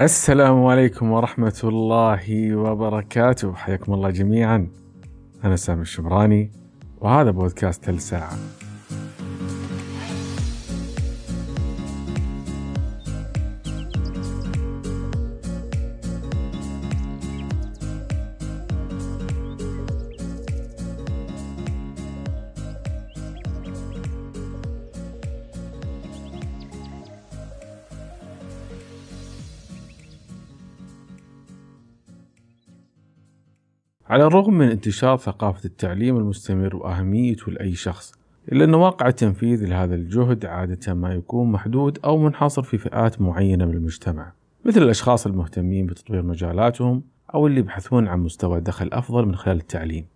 السلام عليكم ورحمة الله وبركاته. حياكم الله جميعا. أنا سامي الشمراني وهذا بودكاست تل على الرغم من انتشار ثقافة التعليم المستمر وأهميته لأي شخص إلا أن واقع التنفيذ لهذا الجهد عادة ما يكون محدود أو منحصر في فئات معينة من المجتمع مثل الأشخاص المهتمين بتطوير مجالاتهم أو اللي يبحثون عن مستوى دخل أفضل من خلال التعليم.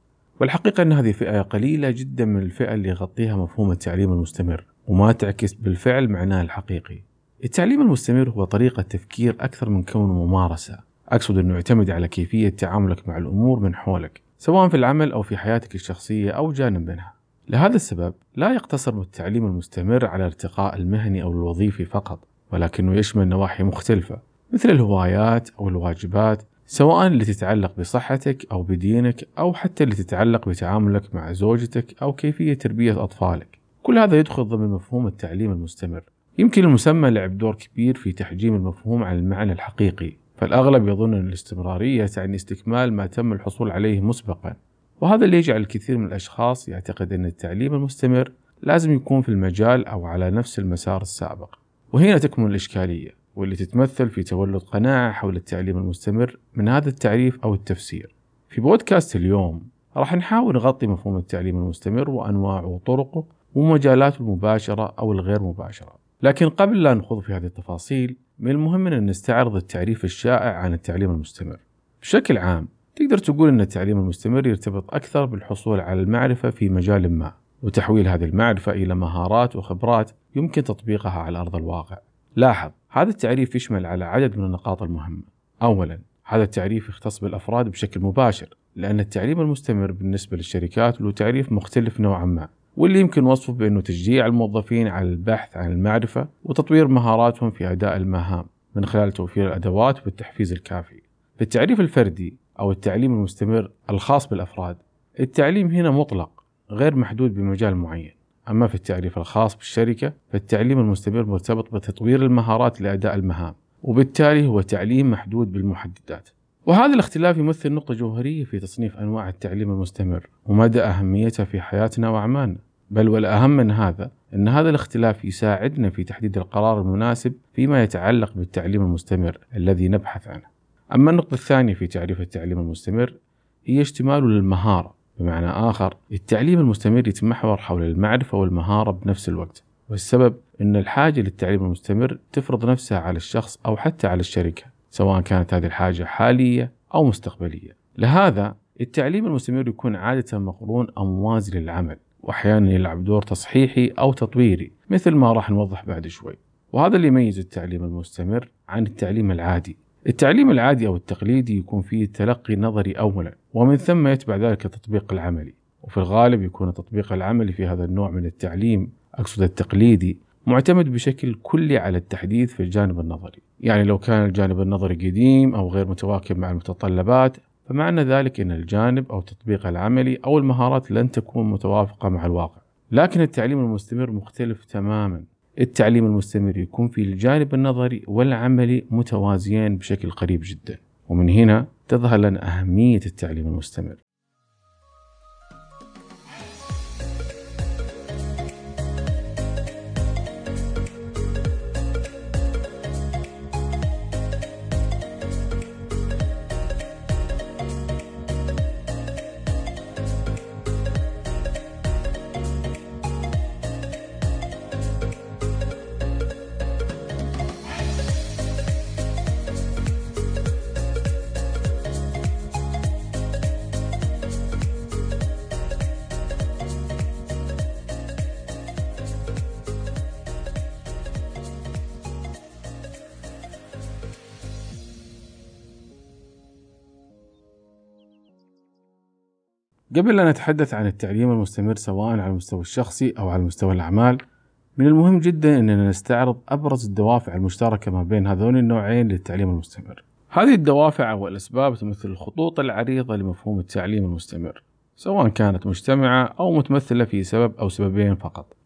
والحقيقة أن هذه فئة قليلة جدا من الفئة اللي يغطيها مفهوم التعليم المستمر وما تعكس بالفعل معناه الحقيقي. التعليم المستمر هو طريقة تفكير أكثر من كونه ممارسة. أقصد أنه يعتمد على كيفية تعاملك مع الأمور من حولك سواء في العمل أو في حياتك الشخصية أو جانب منها. لهذا السبب لا يقتصر التعليم المستمر على ارتقاء المهني أو الوظيفي فقط ولكنه يشمل نواحي مختلفة مثل الهوايات أو الواجبات سواء اللي تتعلق بصحتك أو بدينك أو حتى اللي تتعلق بتعاملك مع زوجتك أو كيفية تربية أطفالك. كل هذا يدخل ضمن مفهوم التعليم المستمر. يمكن المسمى لعب دور كبير في تحجيم المفهوم عن المعنى الحقيقي. فالأغلب يظن أن الاستمرارية تعني استكمال ما تم الحصول عليه مسبقا وهذا اللي يجعل الكثير من الأشخاص يعتقد أن التعليم المستمر لازم يكون في المجال أو على نفس المسار السابق. وهنا تكمن الإشكالية واللي تتمثل في تولد قناعة حول التعليم المستمر من هذا التعريف أو التفسير. في بودكاست اليوم راح نحاول نغطي مفهوم التعليم المستمر وأنواعه وطرقه ومجالاته المباشرة أو الغير مباشرة. لكن قبل لا نخوض في هذه التفاصيل من المهم أن نستعرض التعريف الشائع عن التعليم المستمر. بشكل عام تقدر تقول أن التعليم المستمر يرتبط أكثر بالحصول على المعرفة في مجال ما وتحويل هذه المعرفة إلى مهارات وخبرات يمكن تطبيقها على أرض الواقع. لاحظ هذا التعريف يشمل على عدد من النقاط المهمة. أولا هذا التعريف يختص بالأفراد بشكل مباشر لأن التعليم المستمر بالنسبة للشركات له تعريف مختلف نوعا ما. واللي يمكن وصفه بأنه تشجيع الموظفين على البحث عن المعرفة وتطوير مهاراتهم في أداء المهام من خلال توفير الأدوات والتحفيز الكافي. في التعريف الفردي أو التعليم المستمر الخاص بالأفراد، التعليم هنا مطلق غير محدود بمجال معين. أما في التعريف الخاص بالشركة فالتعليم المستمر مرتبط بتطوير المهارات لأداء المهام وبالتالي هو تعليم محدود بالمحددات وهذا الاختلاف يمثل نقطة جوهرية في تصنيف أنواع التعليم المستمر ومدى أهميتها في حياتنا وأعمالنا. بل والأهم من هذا أن هذا الاختلاف يساعدنا في تحديد القرار المناسب فيما يتعلق بالتعليم المستمر الذي نبحث عنه. أما النقطة الثانية في تعريف التعليم المستمر هي اشتماله للمهارة. بمعنى آخر التعليم المستمر يتمحور حول المعرفة والمهارة بنفس الوقت. والسبب أن الحاجة للتعليم المستمر تفرض نفسها على الشخص أو حتى على الشركة. سواء كانت هذه الحاجة حالية أو مستقبلية. لهذا التعليم المستمر يكون عادة مقرون أو موازي للعمل وأحيانا يلعب دور تصحيحي أو تطويري مثل ما راح نوضح بعد شوي. وهذا اللي يميز التعليم المستمر عن التعليم العادي. التعليم العادي أو التقليدي يكون فيه تلقي نظري أولا ومن ثم يتبع ذلك التطبيق العملي. وفي الغالب يكون التطبيق العملي في هذا النوع من التعليم أقصد التقليدي معتمد بشكل كلي على التحديث في الجانب النظري. يعني لو كان الجانب النظري قديم أو غير متواكب مع المتطلبات فمعنى ذلك أن الجانب أو التطبيق العملي أو المهارات لن تكون متوافقة مع الواقع. لكن التعليم المستمر مختلف تماما. التعليم المستمر يكون في الجانب النظري والعملي متوازيين بشكل قريب جدا. ومن هنا تظهر لنا أهمية التعليم المستمر. قبل أن نتحدث عن التعليم المستمر سواء على المستوى الشخصي أو على مستوى الأعمال من المهم جدا أننا نستعرض أبرز الدوافع المشتركة ما بين هذول النوعين للتعليم المستمر. هذه الدوافع والأسباب تمثل الخطوط العريضة لمفهوم التعليم المستمر سواء كانت مجتمعة أو متمثلة في سبب أو سببين فقط.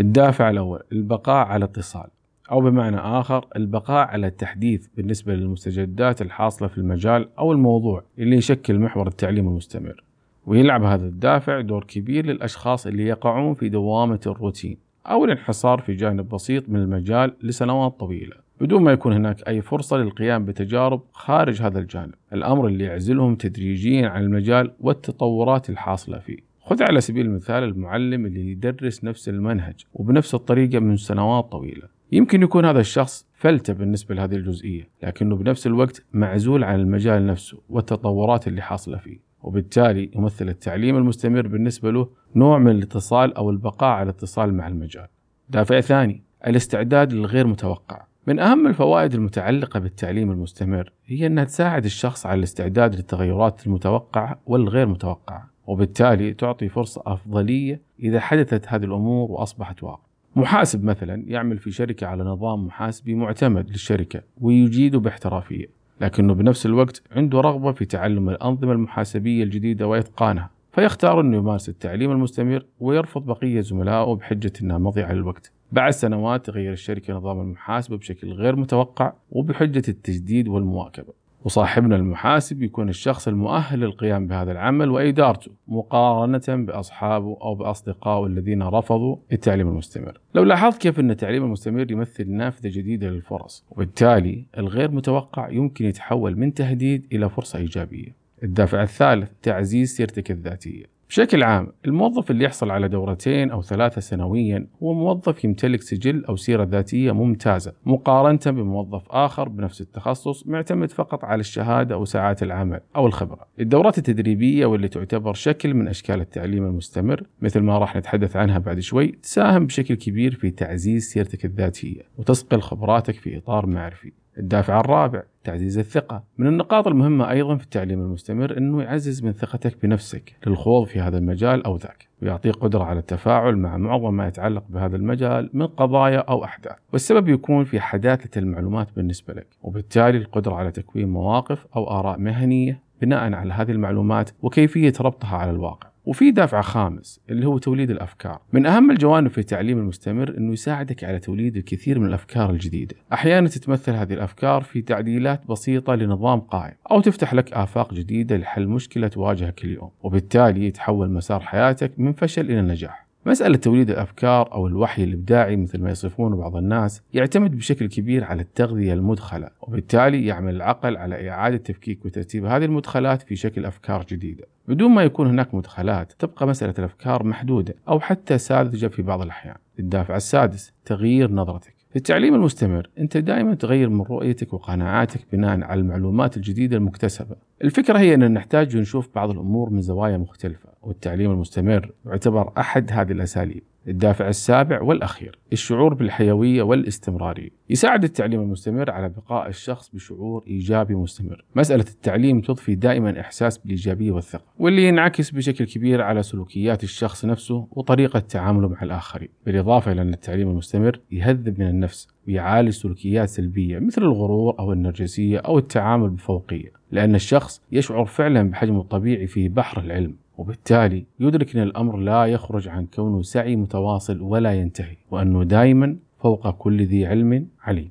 الدافع الأول البقاء على اتصال أو بمعنى آخر البقاء على التحديث بالنسبة للمستجدات الحاصلة في المجال أو الموضوع اللي يشكل محور التعليم المستمر. ويلعب هذا الدافع دور كبير للأشخاص اللي يقعون في دوامة الروتين أو الانحصار في جانب بسيط من المجال لسنوات طويلة بدون ما يكون هناك أي فرصة للقيام بتجارب خارج هذا الجانب. الأمر اللي يعزلهم تدريجيا عن المجال والتطورات الحاصلة فيه. خذ على سبيل المثال المعلم اللي يدرس نفس المنهج وبنفس الطريقة من سنوات طويلة. يمكن يكون هذا الشخص فلتة بالنسبة لهذه الجزئية لكنه بنفس الوقت معزول عن المجال نفسه والتطورات اللي حاصلة فيه. وبالتالي يمثل التعليم المستمر بالنسبة له نوع من الاتصال أو البقاء على الاتصال مع المجال. دافع ثاني الاستعداد للغير متوقع. من أهم الفوائد المتعلقة بالتعليم المستمر هي أنها تساعد الشخص على الاستعداد للتغيرات المتوقعة والغير متوقعة وبالتالي تعطي فرصة أفضلية إذا حدثت هذه الأمور وأصبحت واقع. محاسب مثلا يعمل في شركة على نظام محاسبي معتمد للشركة ويجيده باحترافية. لكنه بنفس الوقت عنده رغبة في تعلم الأنظمة المحاسبية الجديدة وإتقانها فيختار أنه يمارس التعليم المستمر ويرفض بقية زملائه بحجة أنها مضيعة للوقت. بعد سنوات تغير الشركة نظام المحاسبة بشكل غير متوقع وبحجة التجديد والمواكبة. وصاحبنا المحاسب يكون الشخص المؤهل للقيام بهذا العمل وإدارته مقارنة بأصحابه أو بأصدقائه الذين رفضوا التعليم المستمر. لو لاحظت كيف أن التعليم المستمر يمثل نافذة جديدة للفرص وبالتالي الغير متوقع يمكن يتحول من تهديد إلى فرصة إيجابية. الدافع الثالث تعزيز سيرتك الذاتية. بشكل عام الموظف اللي يحصل على دورتين أو ثلاثة سنويا هو موظف يمتلك سجل أو سيرة ذاتية ممتازة مقارنة بموظف آخر بنفس التخصص معتمد فقط على الشهادة أو ساعات العمل أو الخبرة. الدورات التدريبية واللي تعتبر شكل من أشكال التعليم المستمر مثل ما راح نتحدث عنها بعد شوي تساهم بشكل كبير في تعزيز سيرتك الذاتية وتصقل خبراتك في إطار معرفي. الدافع الرابع تعزيز الثقة. من النقاط المهمة أيضا في التعليم المستمر أنه يعزز من ثقتك بنفسك للخوض في هذا المجال أو ذاك ويعطيك قدرة على التفاعل مع معظم ما يتعلق بهذا المجال من قضايا أو أحداث. والسبب يكون في حداثة المعلومات بالنسبة لك وبالتالي القدرة على تكوين مواقف أو آراء مهنية بناء على هذه المعلومات وكيفية ربطها على الواقع. وفي دافع خامس اللي هو توليد الأفكار. من أهم الجوانب في التعليم المستمر إنه يساعدك على توليد الكثير من الأفكار الجديدة. أحيانا تتمثل هذه الأفكار في تعديلات بسيطة لنظام قائم أو تفتح لك آفاق جديدة لحل مشكلة تواجهك اليوم، وبالتالي يتحول مسار حياتك من فشل إلى نجاح. مسألة توليد الأفكار أو الوحي الإبداعي مثل ما يصفونه بعض الناس يعتمد بشكل كبير على التغذية المدخلة وبالتالي يعمل العقل على إعادة تفكيك وترتيب هذه المدخلات في شكل أفكار جديدة. بدون ما يكون هناك مدخلات تبقى مسألة الأفكار محدودة أو حتى ساذجة في بعض الأحيان. الدافع السادس تغيير نظرتك. في التعليم المستمر أنت دائما تغير من رؤيتك وقناعاتك بناء على المعلومات الجديدة المكتسبة. الفكرة هي أن نحتاج نشوف بعض الأمور من زوايا مختلفة والتعليم المستمر يعتبر أحد هذه الأساليب. الدافع السابع والأخير. الشعور بالحيوية والاستمرارية يساعد التعليم المستمر على بقاء الشخص بشعور إيجابي مستمر. مسألة التعليم تضفي دائما إحساس بالإيجابية والثقة واللي ينعكس بشكل كبير على سلوكيات الشخص نفسه وطريقة تعامله مع الآخرين. بالإضافة إلى أن التعليم المستمر يهذب من النفس ويعالج سلوكيات سلبية مثل الغرور أو النرجسية أو التعامل بفوقية لأن الشخص يشعر فعلا بحجمه الطبيعي في بحر العلم. وبالتالي يدرك أن الأمر لا يخرج عن كونه سعي متواصل ولا ينتهي وأنه دائما فوق كل ذي علم عليم.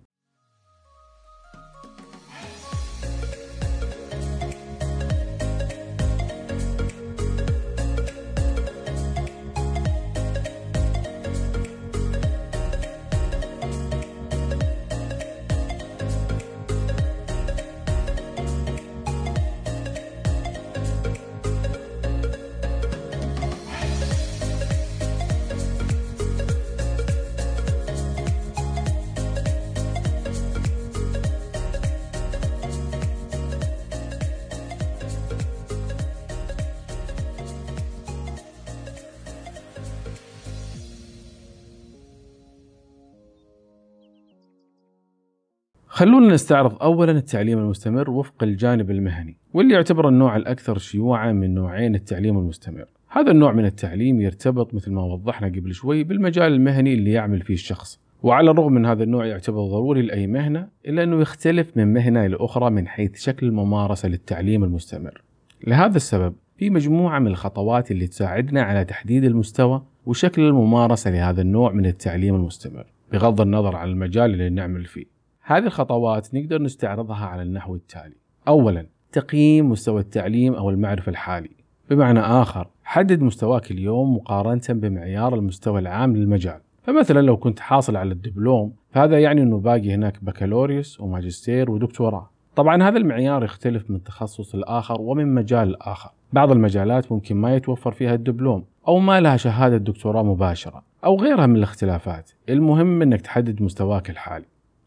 خلونا نستعرض اولا التعليم المستمر وفق الجانب المهني واللي يعتبر النوع الأكثر شيوعا من نوعين التعليم المستمر. هذا النوع من التعليم يرتبط مثل ما وضحنا قبل شوي بالمجال المهني اللي يعمل فيه الشخص. وعلى الرغم من هذا النوع يعتبر ضروري لأي مهنة إلا أنه يختلف من مهنة إلى أخرى من حيث شكل الممارسة للتعليم المستمر. لهذا السبب في مجموعة من الخطوات اللي تساعدنا على تحديد المستوى وشكل الممارسة لهذا النوع من التعليم المستمر بغض النظر عن المجال اللي نعمل فيه. هذه الخطوات نقدر نستعرضها على النحو التالي. أولا تقييم مستوى التعليم أو المعرفة الحالي. بمعنى آخر حدد مستواك اليوم مقارنة بمعيار المستوى العام للمجال. فمثلا لو كنت حاصل على الدبلوم فهذا يعني أنه باقي هناك بكالوريوس وماجستير ودكتوراه. طبعا هذا المعيار يختلف من تخصص الآخر ومن مجال الآخر. بعض المجالات ممكن ما يتوفر فيها الدبلوم أو ما لها شهادة دكتوراه مباشرة أو غيرها من الاختلافات. المهم أنك تحدد مستواك الحالي.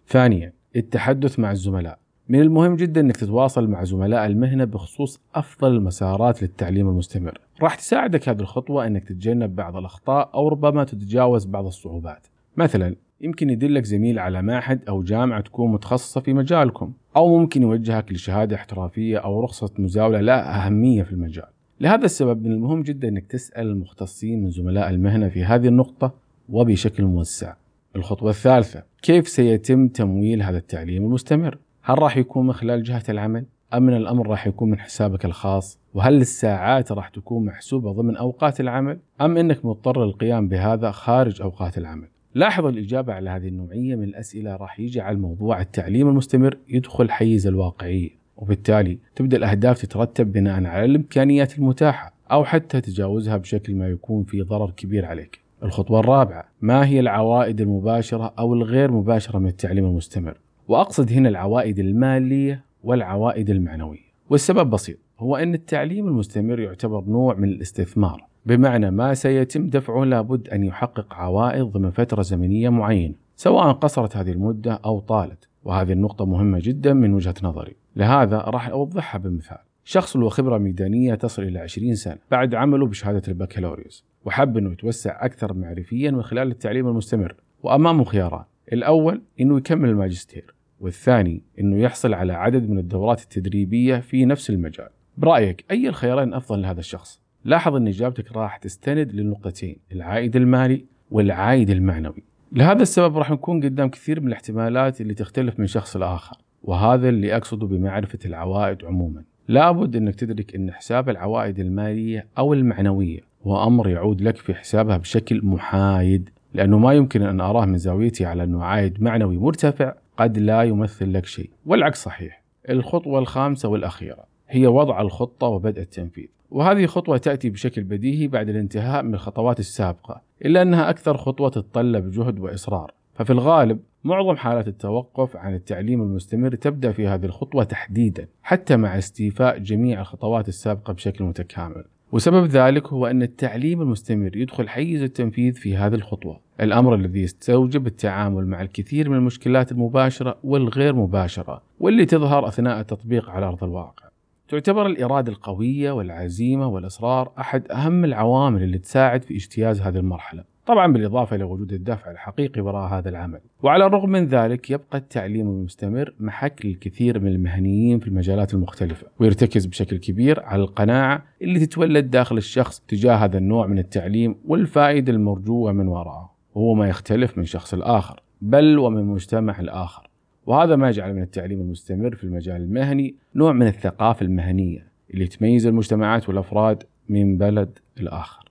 ثانيا التحدث مع الزملاء من المهم جدا إنك تتواصل مع زملاء المهنة بخصوص أفضل المسارات للتعليم المستمر. راح تساعدك هذه الخطوة إنك تتجنب بعض الأخطاء أو ربما تتجاوز بعض الصعوبات. مثلا يمكن يدلك زميل على معهد أو جامعة تكون متخصصة في مجالكم، أو ممكن يوجهك لشهادة احترافية أو رخصة مزاولة لها أهمية في المجال. لهذا السبب من المهم جدا إنك تسأل المختصين من زملاء المهنة في هذه النقطة وبشكل موسع. الخطوة الثالثة كيف سيتم تمويل هذا التعليم المستمر؟ هل راح يكون من خلال جهة العمل؟ أم من الأمر راح يكون من حسابك الخاص؟ وهل الساعات راح تكون محسوبة ضمن أوقات العمل؟ أم أنك مضطر للقيام بهذا خارج أوقات العمل؟ لاحظ الإجابة على هذه النوعية من الأسئلة راح يجعل موضوع التعليم المستمر يدخل حيز الواقعية وبالتالي تبدأ الأهداف تترتب بناء على الإمكانيات المتاحة أو حتى تجاوزها بشكل ما يكون في ضرر كبير عليك الخطوة الرابعة ما هي العوائد المباشرة أو الغير مباشرة من التعليم المستمر؟ وأقصد هنا العوائد المالية والعوائد المعنوية. والسبب بسيط هو أن التعليم المستمر يعتبر نوع من الاستثمار بمعنى ما سيتم دفعه لابد أن يحقق عوائد ضمن فترة زمنية معينة سواء قصرت هذه المدة أو طالت. وهذه النقطة مهمة جدا من وجهة نظري. لهذا راح أوضحها بمثال. شخص له خبرة ميدانية تصل إلى 20 سنة بعد عمله بشهادة البكالوريوس وحب أنه يتوسع أكثر معرفيا من خلال التعليم المستمر وأمامه خيارات الأول أنه يكمل الماجستير والثاني أنه يحصل على عدد من الدورات التدريبية في نفس المجال. برأيك أي الخيارين أفضل لهذا الشخص؟ لاحظ أن إجابتك راح تستند للنقطتين العائد المالي والعائد المعنوي. لهذا السبب راح نكون قدام كثير من الاحتمالات اللي تختلف من شخص لآخر وهذا اللي أقصده بمعرفة العوائد عموما. لابد أنك تدرك أن حساب العوائد المالية أو المعنوية هو أمر يعود لك في حسابها بشكل محايد لأنه ما يمكن أن أراه من زاويتي على أنه عائد معنوي مرتفع قد لا يمثل لك شيء والعكس صحيح. الخطوة الخامسة والأخيرة هي وضع الخطة وبدء التنفيذ وهذه خطوة تأتي بشكل بديهي بعد الانتهاء من الخطوات السابقة إلا أنها أكثر خطوة تتطلب جهد وإصرار. ففي الغالب معظم حالات التوقف عن التعليم المستمر تبدأ في هذه الخطوة تحديدا حتى مع استيفاء جميع الخطوات السابقة بشكل متكامل. وسبب ذلك هو أن التعليم المستمر يدخل حيز التنفيذ في هذه الخطوة. الأمر الذي يستوجب التعامل مع الكثير من المشكلات المباشرة والغير مباشرة واللي تظهر أثناء التطبيق على أرض الواقع. تعتبر الإرادة القوية والعزيمة والإصرار أحد أهم العوامل اللي تساعد في اجتياز هذه المرحلة. طبعا بالإضافة إلى وجود الدفع الحقيقي وراء هذا العمل. وعلى الرغم من ذلك يبقى التعليم المستمر محك للكثير من المهنيين في المجالات المختلفة ويرتكز بشكل كبير على القناعة اللي تتولد داخل الشخص تجاه هذا النوع من التعليم والفائدة المرجوة من وراءه. وهو ما يختلف من شخص الآخر بل ومن مجتمع الآخر وهذا ما يجعل من التعليم المستمر في المجال المهني نوع من الثقافة المهنية اللي تميز المجتمعات والأفراد من بلد الآخر.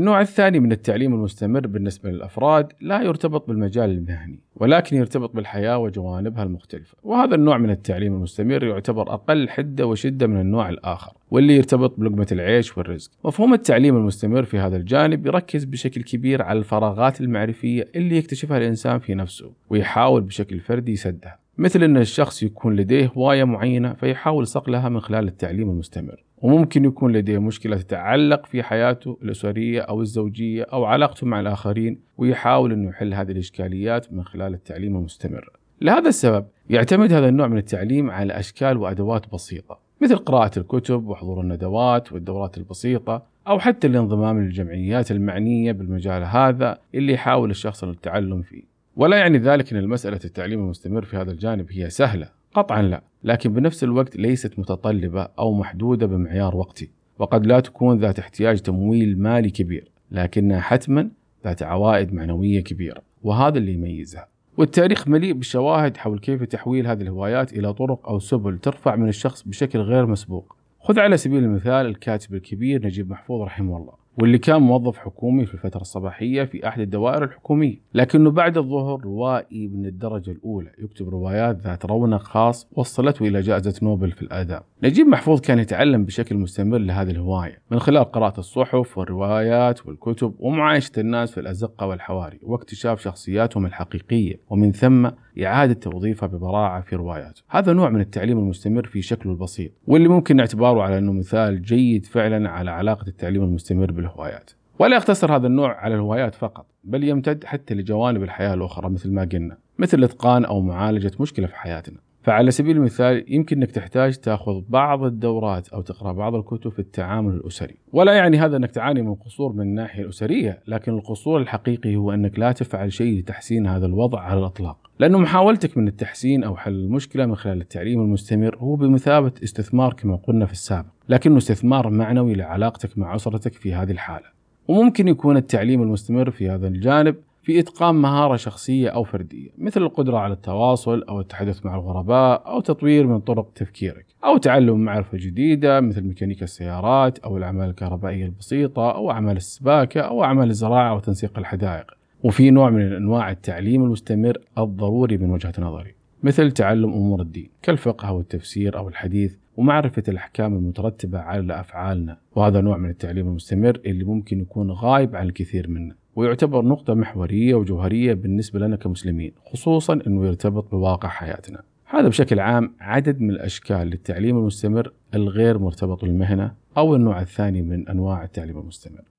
النوع الثاني من التعليم المستمر بالنسبة للأفراد لا يرتبط بالمجال المهني ولكن يرتبط بالحياة وجوانبها المختلفة. وهذا النوع من التعليم المستمر يعتبر أقل حدة وشدة من النوع الآخر واللي يرتبط بلقمة العيش والرزق. مفهوم التعليم المستمر في هذا الجانب يركز بشكل كبير على الفراغات المعرفية اللي يكتشفها الإنسان في نفسه ويحاول بشكل فردي يسدها. مثل أن الشخص يكون لديه هواية معينة فيحاول صقلها من خلال التعليم المستمر. وممكن يكون لديه مشكلة تتعلق في حياته الأسرية أو الزوجية أو علاقته مع الآخرين ويحاول أنه يحل هذه الإشكاليات من خلال التعليم المستمر. لهذا السبب يعتمد هذا النوع من التعليم على أشكال وأدوات بسيطة مثل قراءة الكتب وحضور الندوات والدورات البسيطة أو حتى الانضمام للجمعيات المعنية بالمجال هذا اللي يحاول الشخص التعلم فيه. ولا يعني ذلك أن مسألة التعليم المستمر في هذا الجانب هي سهلة. قطعا لا لكن بنفس الوقت ليست متطلبة أو محدودة بمعيار وقتي وقد لا تكون ذات احتياج تمويل مالي كبير لكنها حتما ذات عوائد معنوية كبيرة وهذا اللي يميزها. والتاريخ مليء بالشواهد حول كيف تحويل هذه الهوايات إلى طرق أو سبل ترفع من الشخص بشكل غير مسبوق. خذ على سبيل المثال الكاتب الكبير نجيب محفوظ رحمه الله. واللي كان موظف حكومي في الفترة الصباحية في أحد الدوائر الحكومية. لكنه بعد الظهر روائي من الدرجة الأولى. يكتب روايات ذات رونق خاص وصلته إلى جائزة نوبل في الآداب نجيب محفوظ كان يتعلم بشكل مستمر لهذه الهواية. من خلال قراءة الصحف والروايات والكتب ومعايشة الناس في الأزقة والحواري واكتشاف شخصياتهم الحقيقية. ومن ثم إعادة توظيفها ببراعة في رواياته هذا نوع من التعليم المستمر في شكله البسيط واللي ممكن اعتباره على أنه مثال جيد فعلا على علاقة التعليم المستمر بالهوايات. ولا يقتصر هذا النوع على الهوايات فقط بل يمتد حتى لجوانب الحياة الأخرى مثل ما قلنا مثل إتقان أو معالجة مشكلة في حياتنا. فعلى سبيل المثال يمكن إنك تحتاج تأخذ بعض الدورات أو تقرأ بعض الكتب في التعامل الأسري، ولا يعني هذا إنك تعاني من قصور من الناحية الأسرية، لكن القصور الحقيقي هو إنك لا تفعل شيء لتحسين هذا الوضع على الإطلاق، لأنه محاولتك من التحسين أو حل المشكلة من خلال التعليم المستمر هو بمثابة استثمار كما قلنا في السابق، لكنه استثمار معنوي لعلاقتك مع أسرتك في هذه الحالة. وممكن يكون التعليم المستمر في هذا الجانب في إتقان مهارة شخصية أو فردية مثل القدرة على التواصل أو التحدث مع الغرباء أو تطوير من طرق تفكيرك أو تعلم معرفة جديدة مثل ميكانيكا السيارات أو الأعمال الكهربائية البسيطة أو أعمال السباكة أو أعمال الزراعة وتنسيق الحدائق وفي نوع من أنواع التعليم المستمر الضروري من وجهة نظري مثل تعلم أمور الدين كالفقه أو التفسير أو الحديث ومعرفة الأحكام المترتبة على أفعالنا وهذا نوع من التعليم المستمر اللي ممكن يكون غايب عن الكثير منا ويعتبر نقطة محورية وجوهرية بالنسبة لنا كمسلمين خصوصا أنه يرتبط بواقع حياتنا. هذا بشكل عام عدد من الأشكال للتعليم المستمر الغير مرتبط بالمهنة أو النوع الثاني من أنواع التعليم المستمر.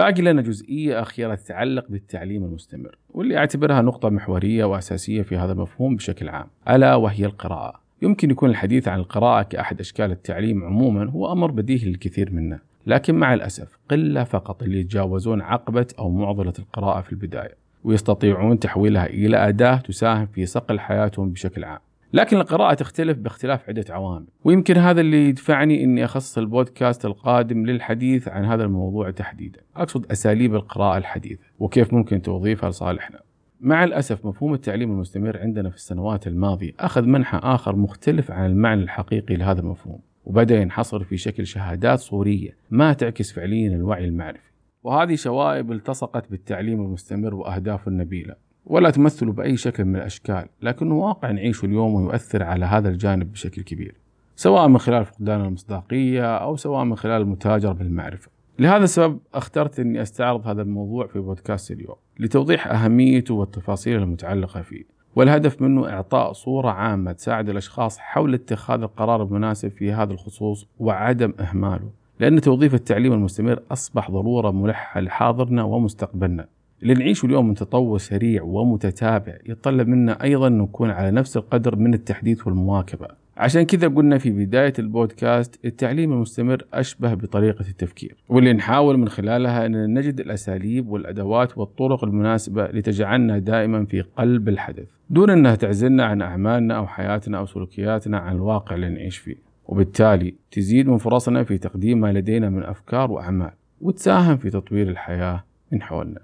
باقي لنا جزئية أخيرة تتعلق بالتعليم المستمر واللي أعتبرها نقطة محورية وأساسية في هذا المفهوم بشكل عام ألا وهي القراءة. يمكن يكون الحديث عن القراءة كأحد أشكال التعليم عموما هو أمر بديهي للكثير منا لكن مع الأسف قلة فقط اللي يتجاوزون عقبة أو معضلة القراءة في البداية ويستطيعون تحويلها إلى أداة تساهم في صقل حياتهم بشكل عام. لكن القراءة تختلف باختلاف عدة عوامل. ويمكن هذا اللي يدفعني أني أخصص البودكاست القادم للحديث عن هذا الموضوع تحديدا. أقصد أساليب القراءة الحديثة وكيف ممكن توظيفها لصالحنا. مع الأسف مفهوم التعليم المستمر عندنا في السنوات الماضية أخذ منحى آخر مختلف عن المعنى الحقيقي لهذا المفهوم وبدأ ينحصر في شكل شهادات صورية ما تعكس فعليا الوعي المعرفي. وهذه شوائب التصقت بالتعليم المستمر وأهدافه النبيلة. ولا تمثله بأي شكل من الأشكال لكنه واقع نعيشه اليوم ويؤثر على هذا الجانب بشكل كبير سواء من خلال فقدان المصداقية أو سواء من خلال المتاجرة بالمعرفة. لهذا السبب اخترت أني أستعرض هذا الموضوع في بودكاست اليوم لتوضيح أهميته والتفاصيل المتعلقة فيه والهدف منه إعطاء صورة عامة تساعد الأشخاص حول اتخاذ القرار المناسب في هذا الخصوص وعدم إهماله لأن توظيف التعليم المستمر أصبح ضرورة ملحة لحاضرنا ومستقبلنا. اللي نعيشه اليوم من تطور سريع ومتتابع. يتطلب منا أيضا نكون على نفس القدر من التحديث والمواكبة. عشان كذا قلنا في بداية البودكاست التعليم المستمر أشبه بطريقة التفكير واللي نحاول من خلالها أن نجد الأساليب والأدوات والطرق المناسبة لتجعلنا دائما في قلب الحدث دون أنها تعزلنا عن أعمالنا أو حياتنا أو سلوكياتنا عن الواقع اللي نعيش فيه. وبالتالي تزيد من فرصنا في تقديم ما لدينا من أفكار وأعمال وتساهم في تطوير الحياة من حولنا.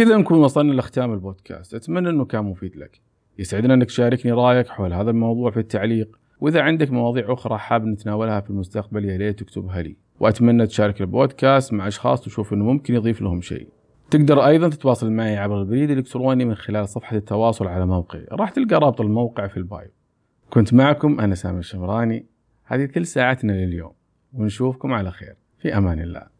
كذا نكون وصلنا لختام البودكاست. أتمنى أنه كان مفيد لك. يسعدنا أنك تشاركني رأيك حول هذا الموضوع في التعليق. وإذا عندك مواضيع أخرى حاب نتناولها في المستقبل يا ريت تكتبها لي. وأتمنى تشارك البودكاست مع أشخاص تشوف أنه ممكن يضيف لهم شيء. تقدر أيضا تتواصل معي عبر البريد الإلكتروني من خلال صفحة التواصل على موقعي. راح تلقى رابط الموقع في ال bio. كنت معكم أنا سامي الشمراني. هذه كل ساعتنا لليوم. ونشوفكم على خير. في أمان الله.